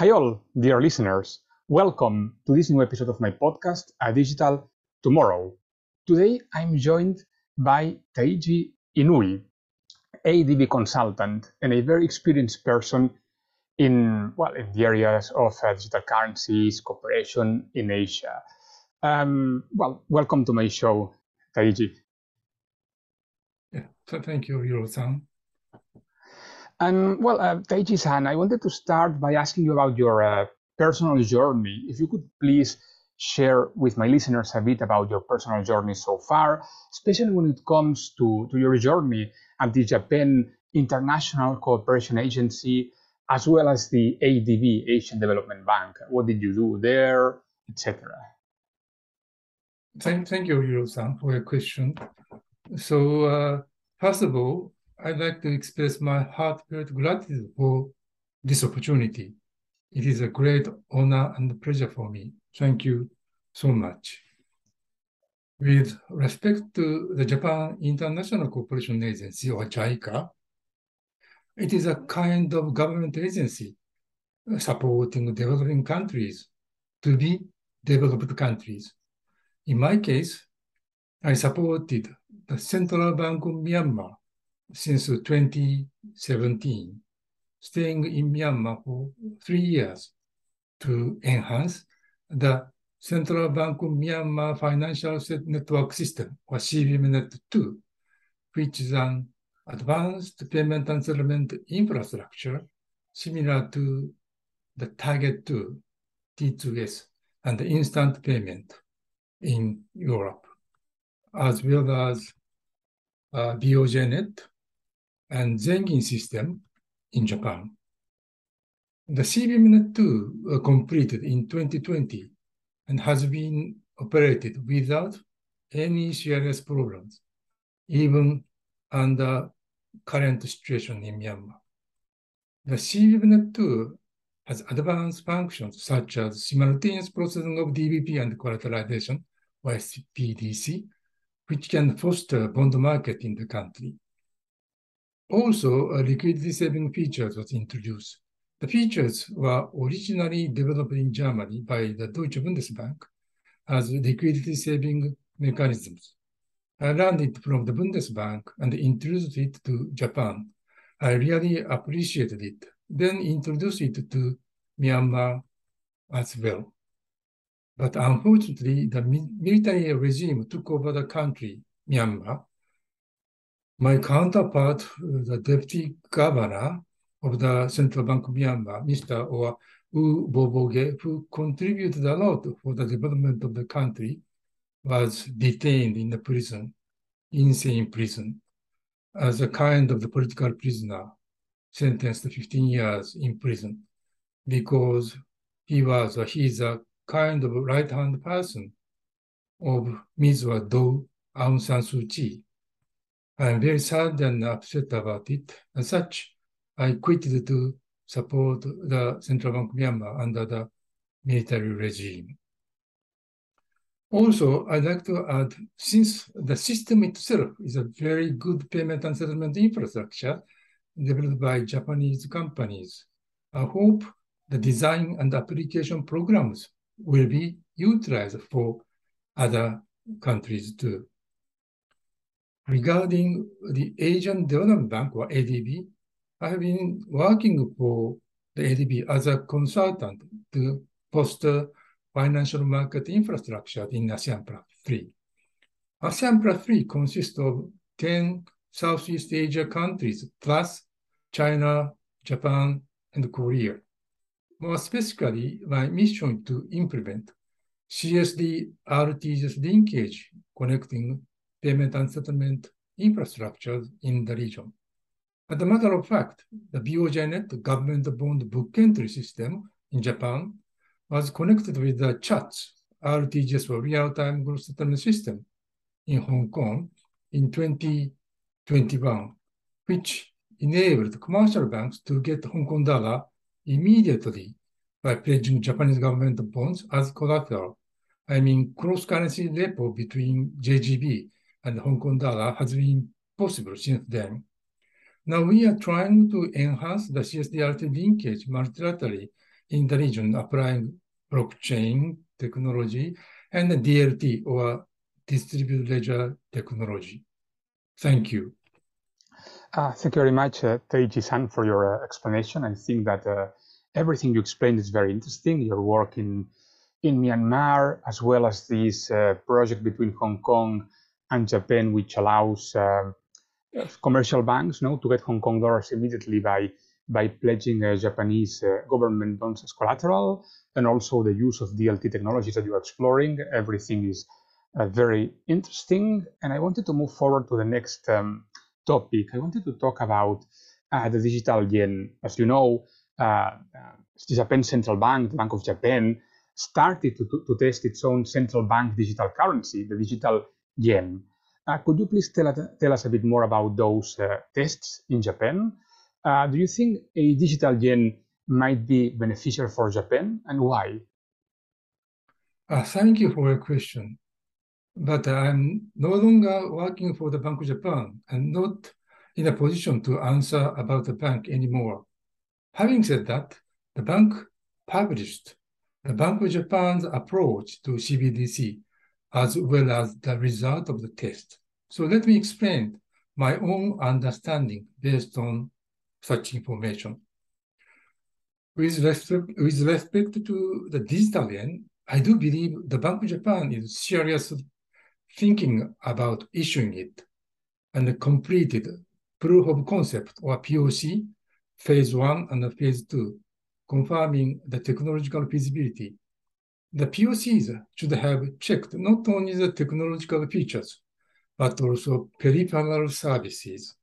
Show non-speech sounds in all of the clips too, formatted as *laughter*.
Hi, all, dear listeners. Welcome to this new episode of my podcast, A Digital Tomorrow. Today, I'm joined by Taiji Inui, ADB consultant and a very experienced person in well in the areas of uh, digital currencies cooperation in Asia. Um, well, welcome to my show, Taiji. Yeah, thank you, Oriol-san. And well, uh, Taiji-san, I wanted to start by asking you about your uh, personal journey. If you could please share with my listeners a bit about your personal journey so far, especially when it comes to, to your journey at the Japan International Cooperation Agency, as well as the ADB, Asian Development Bank. What did you do there, etc.? Thank, thank you, Oriol-san, for your question. So, uh, first of all, I'd like to express my heartfelt gratitude for this opportunity. It is a great honor and pleasure for me. Thank you so much. With respect to the Japan International Cooperation Agency, or JICA, it is a kind of government agency uh, supporting developing countries to be developed countries. In my case, I supported the Central Bank of Myanmar since 2017, staying in Myanmar for three years to enhance the Central Bank of Myanmar Financial Network System, or CBMNet2, which is an advanced payment and settlement infrastructure similar to the Target 2, T2S, and the instant payment in Europe, as well as uh, BOJNet and Zengin system in Japan. The CBMNet2 uh, completed in 2020 and has been operated without any serious problems, even under current situation in Myanmar. The CBMNet2 has advanced functions such as simultaneous processing of DVP and collateralization, or SPDC, which can foster bond market in the country. Also, a liquidity saving features was introduced. The features were originally developed in Germany by the Deutsche Bundesbank as liquidity saving mechanisms. I learned it from the Bundesbank and introduced it to Japan. I really appreciated it, then introduced it to Myanmar as well. But unfortunately, the military regime took over the country, Myanmar, my counterpart, uh, the deputy governor of the Central Bank of Myanmar, Mr. or U Bo Bo Nge, who contributed a lot for the development of the country, was detained in the prison, Insein prison, as a kind of the political prisoner, sentenced to 15 years in prison, because he was, or he is a kind of right-hand person of Ms. Daw Aung San Suu Kyi, I'm very sad and upset about it. As such, I quit to support the Central Bank of Myanmar under the military regime. Also, I'd like to add, since the system itself is a very good payment and settlement infrastructure developed by Japanese companies, I hope the design and application programs will be utilized for other countries too. Regarding the Asian Development Bank, or ADB, I have been working for the ADB as a consultant to foster financial market infrastructure in ASEAN Plus 3. ASEAN Plus 3 consists of 10 Southeast Asia countries plus China, Japan, and Korea. More specifically, my mission is to implement CSD RTGS linkage connecting payment and settlement infrastructures in the region. As a matter of fact, the BOJNet, government bond book entry system in Japan, was connected with the CHATS, RTGS or real-time gross settlement system in Hong Kong in 2021, which enabled commercial banks to get Hong Kong dollar immediately by pledging Japanese government bonds as collateral. I mean, cross-currency repo between JGB and Hong Kong dollar has been possible since then. Now we are trying to enhance the CSDRT linkage multilaterally in the region applying blockchain technology and the DLT or distributed ledger technology. Thank you. Uh, thank you very much, uh, Taiji-san, for your uh, explanation. I think that uh, everything you explained is very interesting. Your work in in Myanmar, as well as this uh, project between Hong Kong and Japan, which allows uh, commercial banks no, to get Hong Kong dollars immediately by by pledging uh, Japanese uh, government bonds as collateral, and also the use of DLT technologies that you're exploring. Everything is uh, very interesting. And I wanted to move forward to the next um, topic. I wanted to talk about uh, the digital yen. As you know, uh, the Japan Central Bank, the Bank of Japan, started to, to, to, test its own central bank digital currency, the digital yen. Uh, could you please tell, us a bit more about those tests in Japan? Uh, do you think a digital yen might be beneficial for Japan and why? Uh, thank you for your question. But I'm no longer working for the Bank of Japan and not in a position to answer about the bank anymore. Having said that, the bank published the Bank of Japan's approach to CBDC as well as the result of the test. So let me explain my own understanding based on such information. With respect, with respect to the digital yen, I do believe the Bank of Japan is seriously thinking about issuing it and completed proof of concept or POC, phase one and phase two, confirming the technological feasibility. The POCs should have checked not only the technological features, but also peripheral services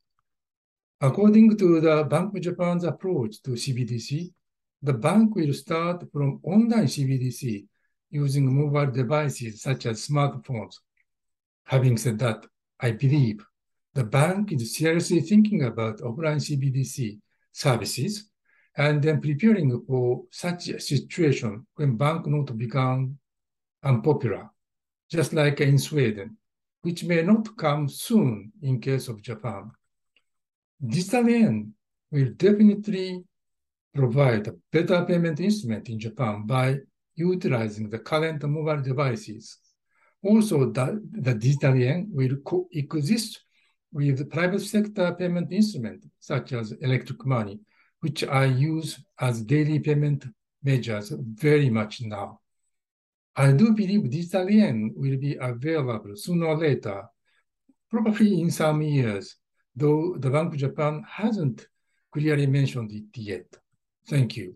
According to the Bank of Japan's approach to CBDC, the bank will start from online CBDC using mobile devices such as smartphones. Having said that, I believe the bank is seriously thinking about offline CBDC services and then preparing for such a situation when banknote become unpopular, just like in Sweden, which may not come soon in case of Japan digital yen will definitely provide a better payment instrument in Japan by utilizing the current mobile devices. Also, the, the digital yen will coexist with private sector payment instruments such as electric money, which I use as daily payment measures very much now. I do believe digital yen will be available sooner or later, probably in some years, though the Bank of Japan hasn't clearly mentioned it yet. Thank you.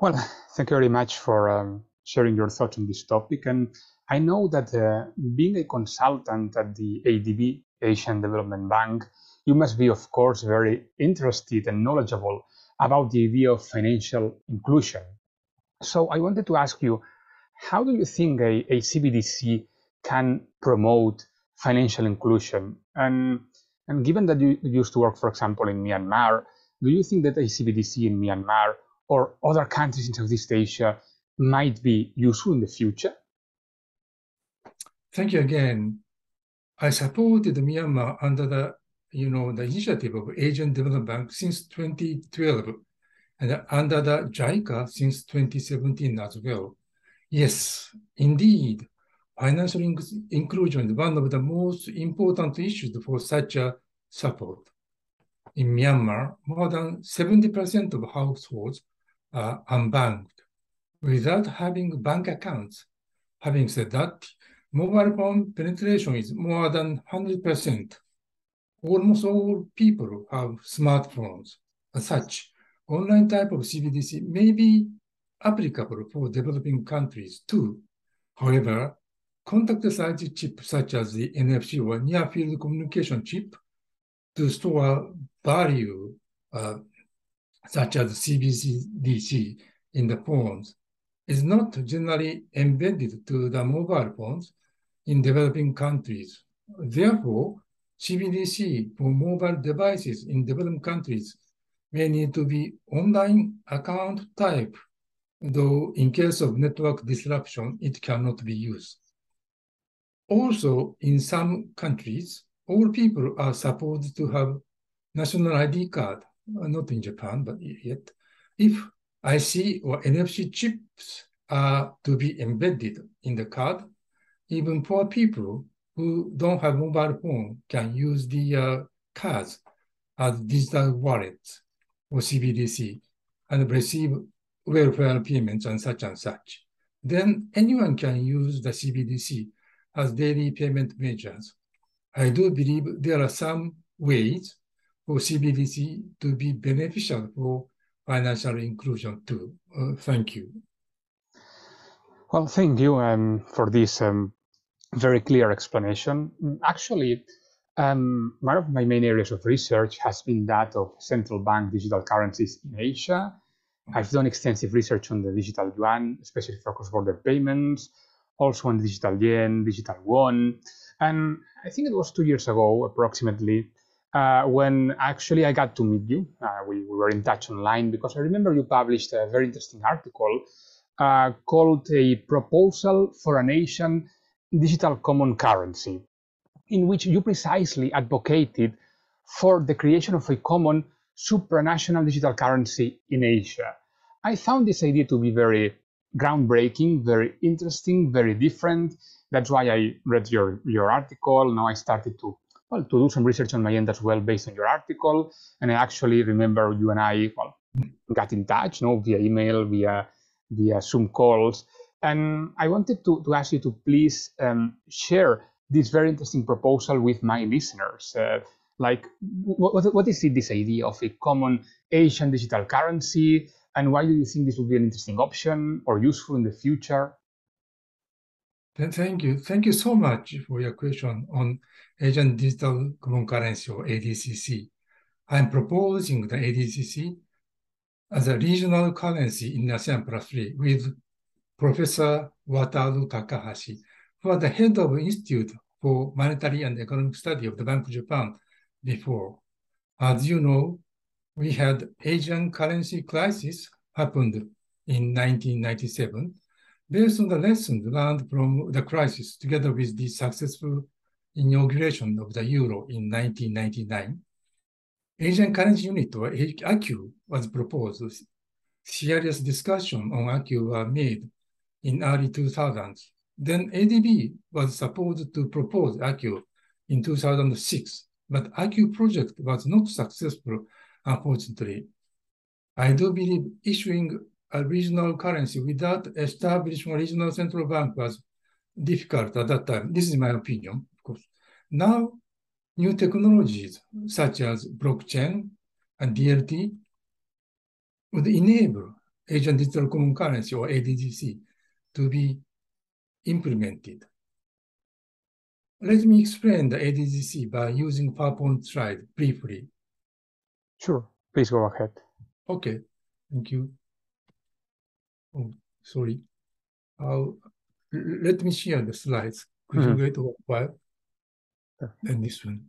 Well, thank you very much for um, sharing your thoughts on this topic. And I know that uh, being a consultant at the ADB, Asian Development Bank, you must be, of course, very interested and knowledgeable about the idea of financial inclusion. So I wanted to ask you, how do you think a, a CBDC can promote financial inclusion? And and given that you used to work, for example, in Myanmar, do you think that a CBDC in Myanmar or other countries in Southeast Asia might be useful in the future? Thank you again. I supported Myanmar under the you know the initiative of Asian Development Bank since 2012 and under the JICA since 2017 as well. Yes, indeed, financial inclusion is one of the most important issues for such a support. In Myanmar, more than 70% of households are unbanked without having bank accounts. Having said that, mobile phone penetration is more than 100%. Almost all people have smartphones. As such, online type of CBDC may be applicable for developing countries too. However, contactless chip such as the NFC or near-field communication chip to store value uh, such as CBDC in the phones is not generally embedded to the mobile phones in developing countries. Therefore, CBDC for mobile devices in developed countries may need to be online account type, though in case of network disruption, it cannot be used. Also, in some countries, all people are supposed to have national ID card, not in Japan, but yet, if IC or NFC chips are to be embedded in the card. Even poor people who don't have mobile phone can use the uh, cards as digital wallets or CBDC and receive welfare payments and such and such. Then anyone can use the CBDC as daily payment measures. I do believe there are some ways for CBDC to be beneficial for financial inclusion too. Uh, thank you. Well, thank you um, for this um, very clear explanation. Actually, um, one of my main areas of research has been that of central bank digital currencies in Asia. I've done extensive research on the digital yuan, especially for cross-border payments, also on digital yen, digital won. And I think it was two years ago, approximately, uh, when actually I got to meet you. Uh, we, we, were in touch online because I remember you published a very interesting article uh, called A Proposal for a Asian Digital Common Currency, in which you precisely advocated for the creation of a common supranational digital currency in Asia. I found this idea to be very groundbreaking, very interesting, very different. That's why I read your, your article. Now I started to well, to do some research on my end as well based on your article. And I actually remember you and I well got in touch, you know, via email, via via Zoom calls. And I wanted to, to ask you to please um, share this very interesting proposal with my listeners. Uh, like, what, what is it, this idea of a common Asian digital currency? And why do you think this would be an interesting option or useful in the future? Thank you. Thank you so much for your question on Asian Digital Common Currency or ADCC. I'm proposing the ADCC as a regional currency in ASEAN Plus 3 with Professor Wataru Takahashi, who was the head of the Institute for Monetary and Economic Study of the Bank of Japan before. As you know, we had Asian currency crisis happened in 1997 based on the lessons learned from the crisis, together with the successful inauguration of the euro in 1999, Asian Currency Unit or ACU was proposed. Serious discussion on ACU were made in early 2000s. Then ADB was supposed to propose ACU in 2006, but ACU project was not successful, unfortunately. I do believe issuing a regional currency without establishing a regional central bank was difficult at that time. This is my opinion, of course. Now, new technologies such as blockchain and DLT would enable Asian Digital Common Currency or ADCC to be implemented. Let me explain the ADCC by using PowerPoint slide briefly. Sure, please go ahead. Okay, thank you. Oh, sorry. I'll, let me share the slides. Could mm-hmm. you wait a while? Sure. And this one.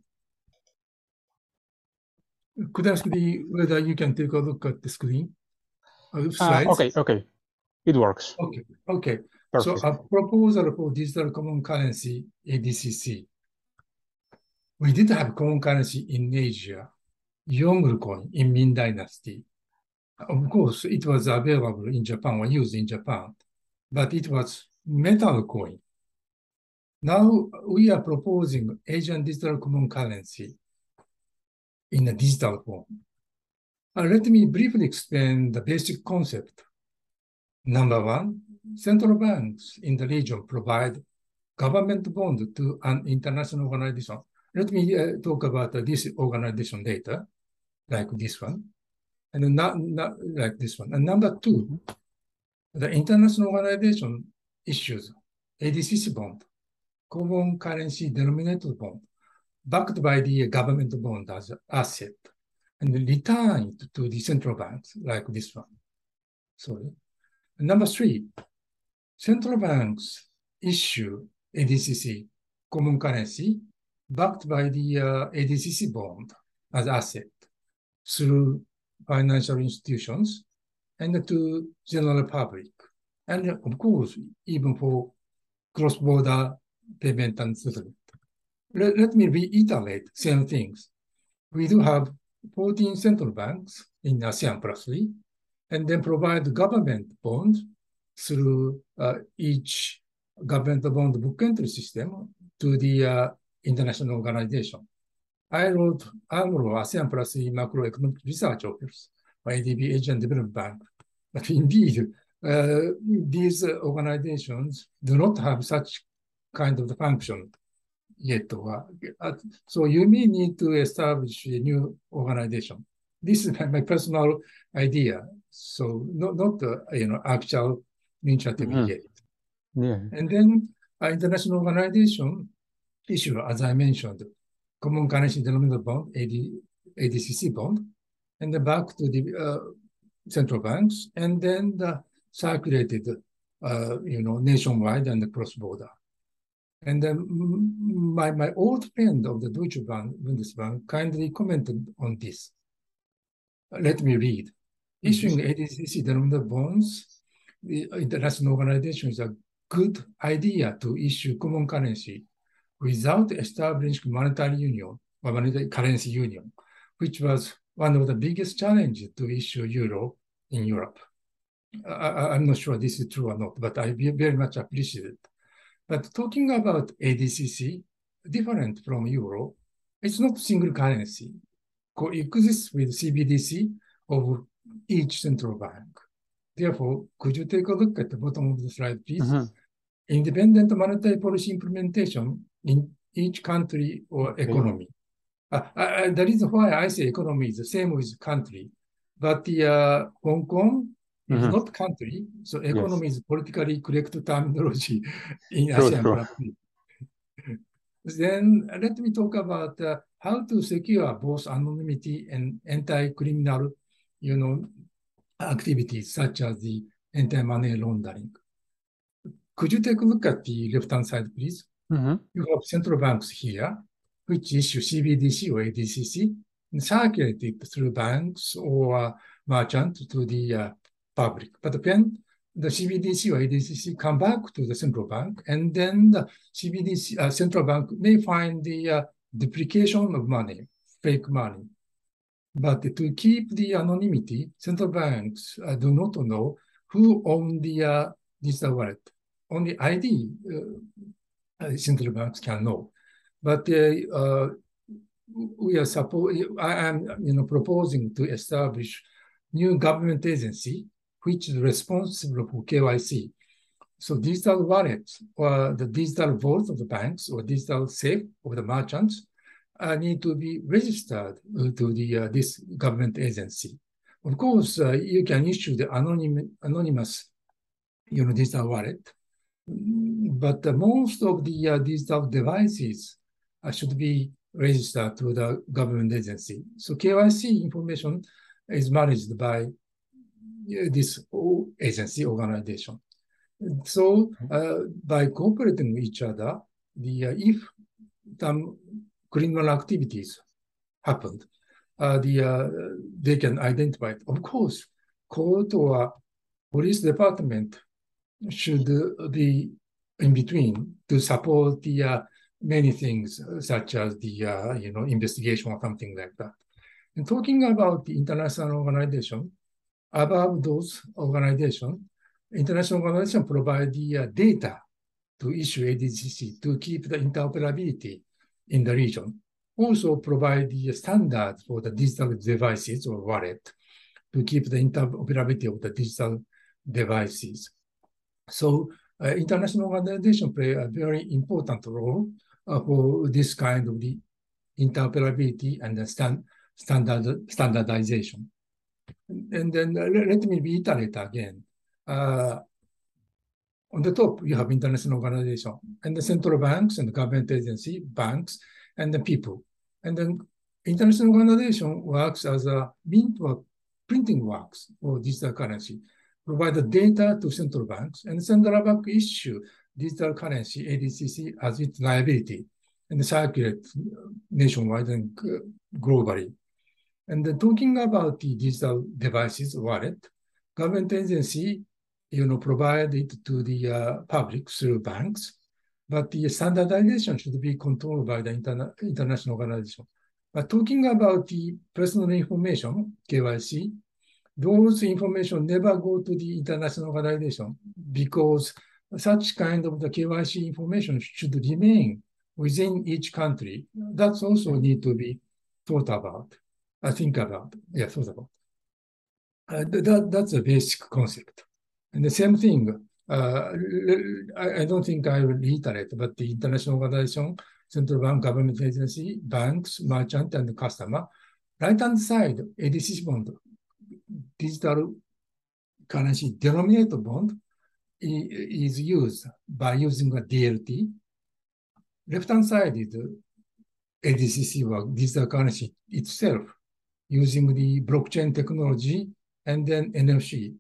Could I ask the, whether you can take a look at the screen? Uh, slides? Uh, okay, okay. It works. Okay, okay. Perfect. So a proposal for digital common currency, ADCC. We did have common currency in Asia, Yongle coin in Ming Dynasty. Of course, it was available in Japan or used in Japan, but it was metal coin. Now we are proposing Asian digital common currency in a digital form. Uh, let me briefly explain the basic concept. Number one, central banks in the region provide government bond to an international organization. Let me uh, talk about uh, this organization data, like this one and not, not like this one. And number two, the international organization issues ADCC bond, common currency denominated bond, backed by the government bond as asset, and returned to the central banks like this one. Sorry. Number three, central banks issue ADCC common currency backed by the uh, ADCC bond as asset through financial institutions and to general public. And of course, even for cross-border payment and settlement. Let, let me reiterate same things. We do have 14 central banks in ASEAN plus 3, and then provide government bond through uh, each government bond book entry system to the uh, international organization. I wrote AMRO, ASEAN Plus Macroeconomic Research Office, ADB Asian Development Bank. But indeed, uh, these organizations do not have such kind of the function yet. Uh, so you may need to establish a new organization. This is my personal idea. So not, not the you know actual initiative mm-hmm. yet. Yeah. And then uh, international organization issue, as I mentioned, common currency denominated bond, AD, ADCC bond, and then back to the uh, central banks, and then the circulated, uh, you know, nationwide and cross border. And then my, my old friend of the Deutsche Bank, Bundesbank, kindly commented on this. Let me read. Mm-hmm. Issuing ADCC denominated bonds, the international organization is a good idea to issue common currency without establishing monetary union or monetary currency union, which was one of the biggest challenges to issue euro in Europe. I, am not sure this is true or not, but I very much appreciate it. But talking about ADCC, different from euro, it's not single currency. Coexists with CBDC of each central bank. Therefore, could you take a look at the bottom of the slide, please? Independent monetary policy implementation in each country or economy. Uh, uh, the reason why I say economy is the same with country, but the uh, Hong Kong is mm-hmm. not country, so economy yes. is politically correct terminology *laughs* in true, ASEAN. True. *laughs* then let me talk about uh, how to secure both anonymity and anti-criminal, you know, activities such as the anti-money laundering. Could you take a look at the left-hand side, please? Mm-hmm. You have central banks here, which issue CBDC or ADCC, and circulate it through banks or merchant to the uh, public. But when the CBDC or ADCC come back to the central bank, and then the CBDC uh, central bank may find the uh, duplication of money, fake money. But to keep the anonymity, central banks uh, do not know who own the uh, digital wallet. Only ID uh, uh, central banks can know. But we are support. I am you know proposing to establish new government agency which is responsible for KYC. So digital wallets or the digital vault of the banks or digital safe of the merchants uh, need to be registered to the uh, this government agency. Of course, uh, you can issue the anonym, anonymous you know, digital wallet, but most of the uh, digital devices uh, should be registered to the government agency. So KYC information is managed by this agency organization. So uh, by cooperating with each other, the uh, if some criminal activities happened, uh, the uh, they can identify it. Of course, court or police department should be in between to support the uh, many things such as the uh, you know investigation or something like that. And talking about the international organization, above those organizations, international organizations provide the uh, data to issue ADCC to keep the interoperability in the region. Also provide the standards for the digital devices or wallet to keep the interoperability of the digital devices. So uh, international organizations play a very important role uh, for this kind of the interoperability and the stand, standard, standardization. And then uh, let me reiterate again. Uh, on the top, you have international organization and the central banks and government agency, banks, and the people. And then international organization works as a mint work, printing works for digital currency, provide the data to central banks, and central bank issue digital currency, ADCC, as its liability, and circulate nationwide and globally. And then talking about the digital devices wallet, government agency, you know, provide it to the uh, public through banks, but the standardization should be controlled by the interna international organization. But talking about the personal information, KYC, those information never go to the international organization because such kind of the KYC information should remain within each country. That's also need to be thought about, I think about, yeah, thought about. Uh, that, that's a basic concept. And the same thing, uh, I, I, don't think I will reiterate, but the international organization, central bank, government agency, banks, merchant, and customer, right-hand side, ADCC bond, digital currency denominated bond is used by using a DLT. Left-hand side is ADCC or digital currency itself using the blockchain technology and then NFC.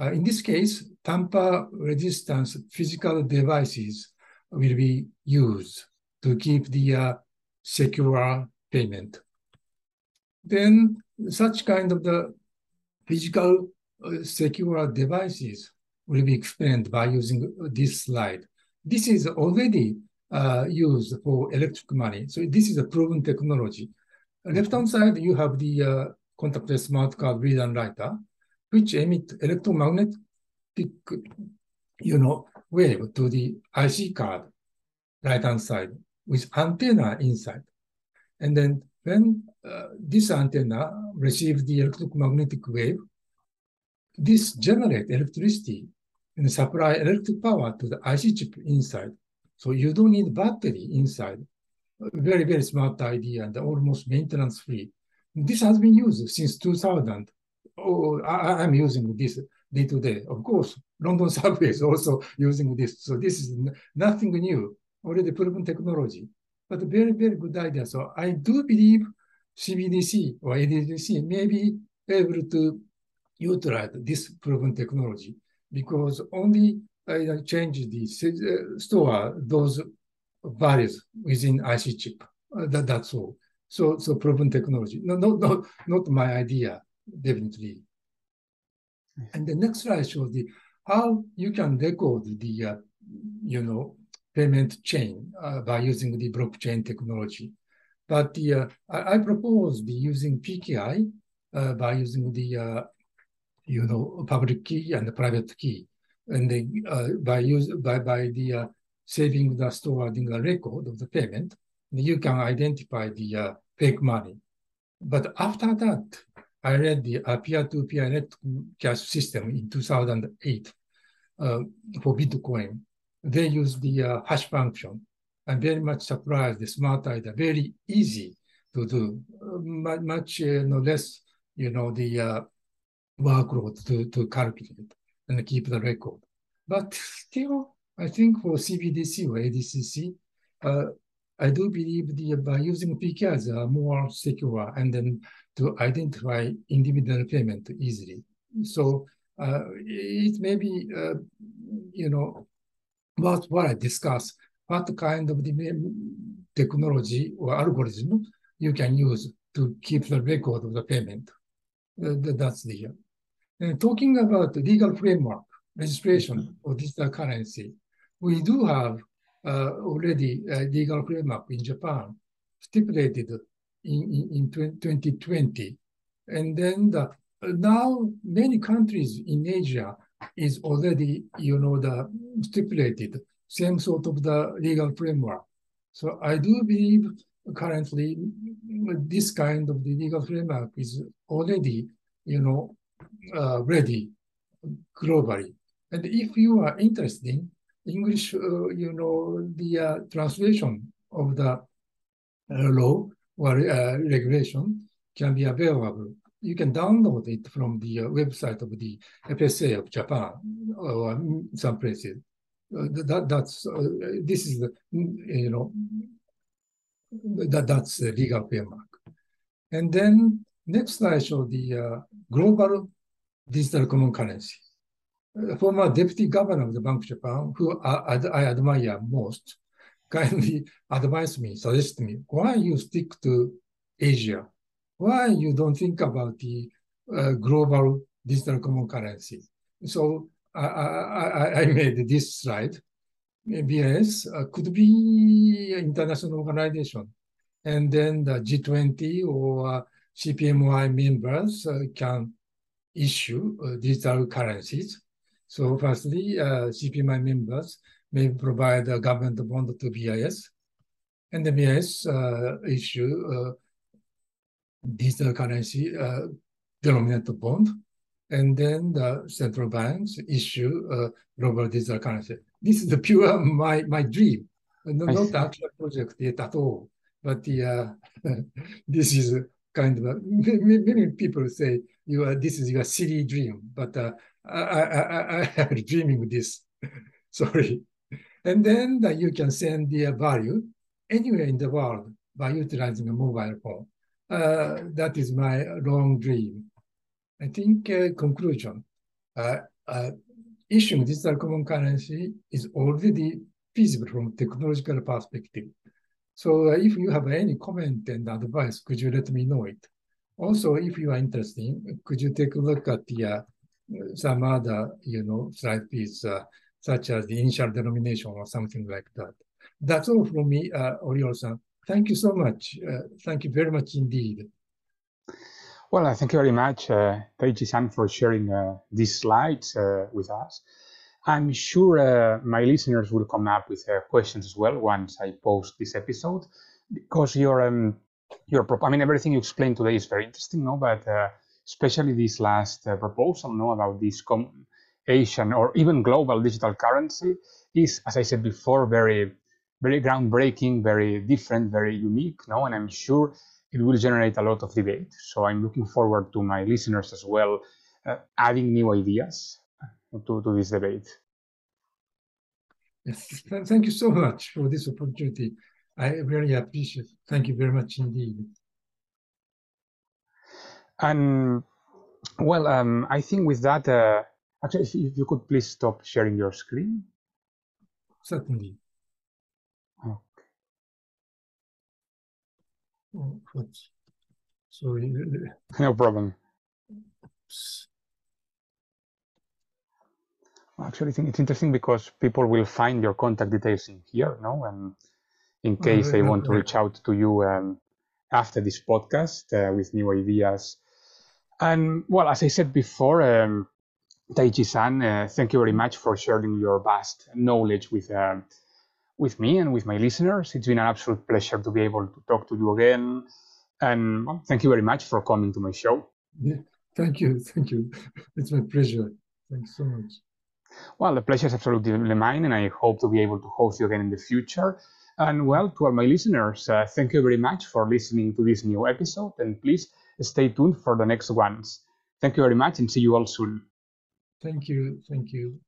Uh, in this case, tamper resistance physical devices will be used to keep the uh, secure payment. Then such kind of the physical uh, secure devices will be explained by using this slide. This is already uh, used for electric money. So this is a proven technology. Left-hand side, you have the uh, contactless smart card reader and writer, which emit electromagnetic, you know, wave to the IC card, right-hand side, with antenna inside. And then when uh, this antenna receives the electromagnetic wave, this generates electricity and supply electric power to the IC chip inside. So you don't need battery inside. Very, very smart idea and almost maintenance free. This has been used since 2000. Oh, I, am using this day to day. Of course, London *laughs* subway is also using this. So this is nothing new, already proven technology, but very, very good idea. So I do believe CBDC or ADCC may be able to utilize this proven technology because only uh, change the uh, store those values within IC chip. Uh, that, that's all. So, so proven technology. No, no, no, not my idea, definitely. And the next slide shows the how you can record the, uh, you know, payment chain uh, by using the blockchain technology. But the, uh, I, I, propose the using PKI uh, by using the you know, public key and the private key. And they, uh, by use by by the uh, saving the storing the record of the payment, you can identify the uh, fake money. But after that, I read the peer-to-peer net cash system in 2008 uh, for Bitcoin. They use the uh, hash function. I'm very much surprised. The smart idea, very easy to do, uh, much, much uh, no less, you know, the uh, workload to, to calculate and keep the record. But still, I think for CBDC or ADCC, I do believe the by using PKIs are more secure and then to identify individual payment easily. So uh, it may be, uh, you know, what, what I discuss, what kind of the technology or algorithm you can use to keep the record of the payment. Uh, that's the talking about the legal framework, registration of digital currency, we do have uh, already a legal framework in Japan stipulated in, in, in 2020. And then the, now many countries in Asia is already, you know, the stipulated same sort of the legal framework. So I do believe currently this kind of the legal framework is already, you know, uh, ready globally. And if you are interested in English, uh, you know, the uh, translation of the uh, law or regulation can be available. You can download it from the website of the FSA of Japan or some places. that that's this is the you know that that's the legal framework. And then next slide show the global digital common currency. Uh, former deputy governor of the Bank of Japan, who I, I admire most, kindly *laughs* advised me, suggested me, why you stick to Asia? Why you don't think about the uh, global digital common currency? So I, I, I made this slide. BIS uh, could be international organization. And then the G20 or uh, CPMI members uh, can issue uh, digital currencies. So firstly, uh, CPMI members may provide a government bond to BIS, and the BIS uh, issue uh, digital currency uh, denominated bond, and then the central banks issue uh, global digital currency. This is the pure *laughs* my my dream, not the actual project yet at all. But the uh, *laughs* this is kind of a, many people say you are this is your silly dream, but uh, I, I, I, am *laughs* dreaming this. *laughs* Sorry. And then that you can send the value anywhere in the world by utilizing a mobile phone. Uh, that is my long dream. I think uh, conclusion, uh, uh, issuing digital common currency is already feasible from technological perspective. So uh, if you have any comment and advice, could you let me know it? Also, if you are interested, could you take a look at the uh, some other, you know, slide piece, uh, such as the initial denomination or something like that. That's all from me, uh, Oriol-san. Thank you so much. Uh, thank you very much indeed. Well, thank you very much, uh, Taichi-san, for sharing uh, these slides uh, with us. I'm sure uh, my listeners will come up with uh, questions as well once I post this episode, because your um, your I mean everything you explained today is very interesting, no? But uh, especially this last uh, proposal, no, about this common Asian or even global digital currency is, as I said before, very very groundbreaking, very different, very unique, no? And I'm sure it will generate a lot of debate. So I'm looking forward to my listeners as well uh, adding new ideas to, to this debate. Yes, thank you so much for this opportunity. I really appreciate it. Thank you very much indeed. And well, um, I think with that, uh, actually, if you could please stop sharing your screen. Certainly. Okay. Oh, sorry. *laughs* No problem. Actually, think it's interesting because people will find your contact details in here, no? And in case they want to reach out to you um, after this podcast uh, with new ideas. And well, as I said before, um, Taichi-san, uh, thank you very much for sharing your vast knowledge with uh, with me and with my listeners. It's been an absolute pleasure to be able to talk to you again. And well, thank you very much for coming to my show. Yeah, thank you, thank you. *laughs* It's my pleasure. Thanks so much. Well, the pleasure is absolutely mine, and I hope to be able to host you again in the future. And well, to all my listeners, uh, thank you very much for listening to this new episode, and please stay tuned for the next ones. Thank you very much, and see you all soon. Thank you. Thank you.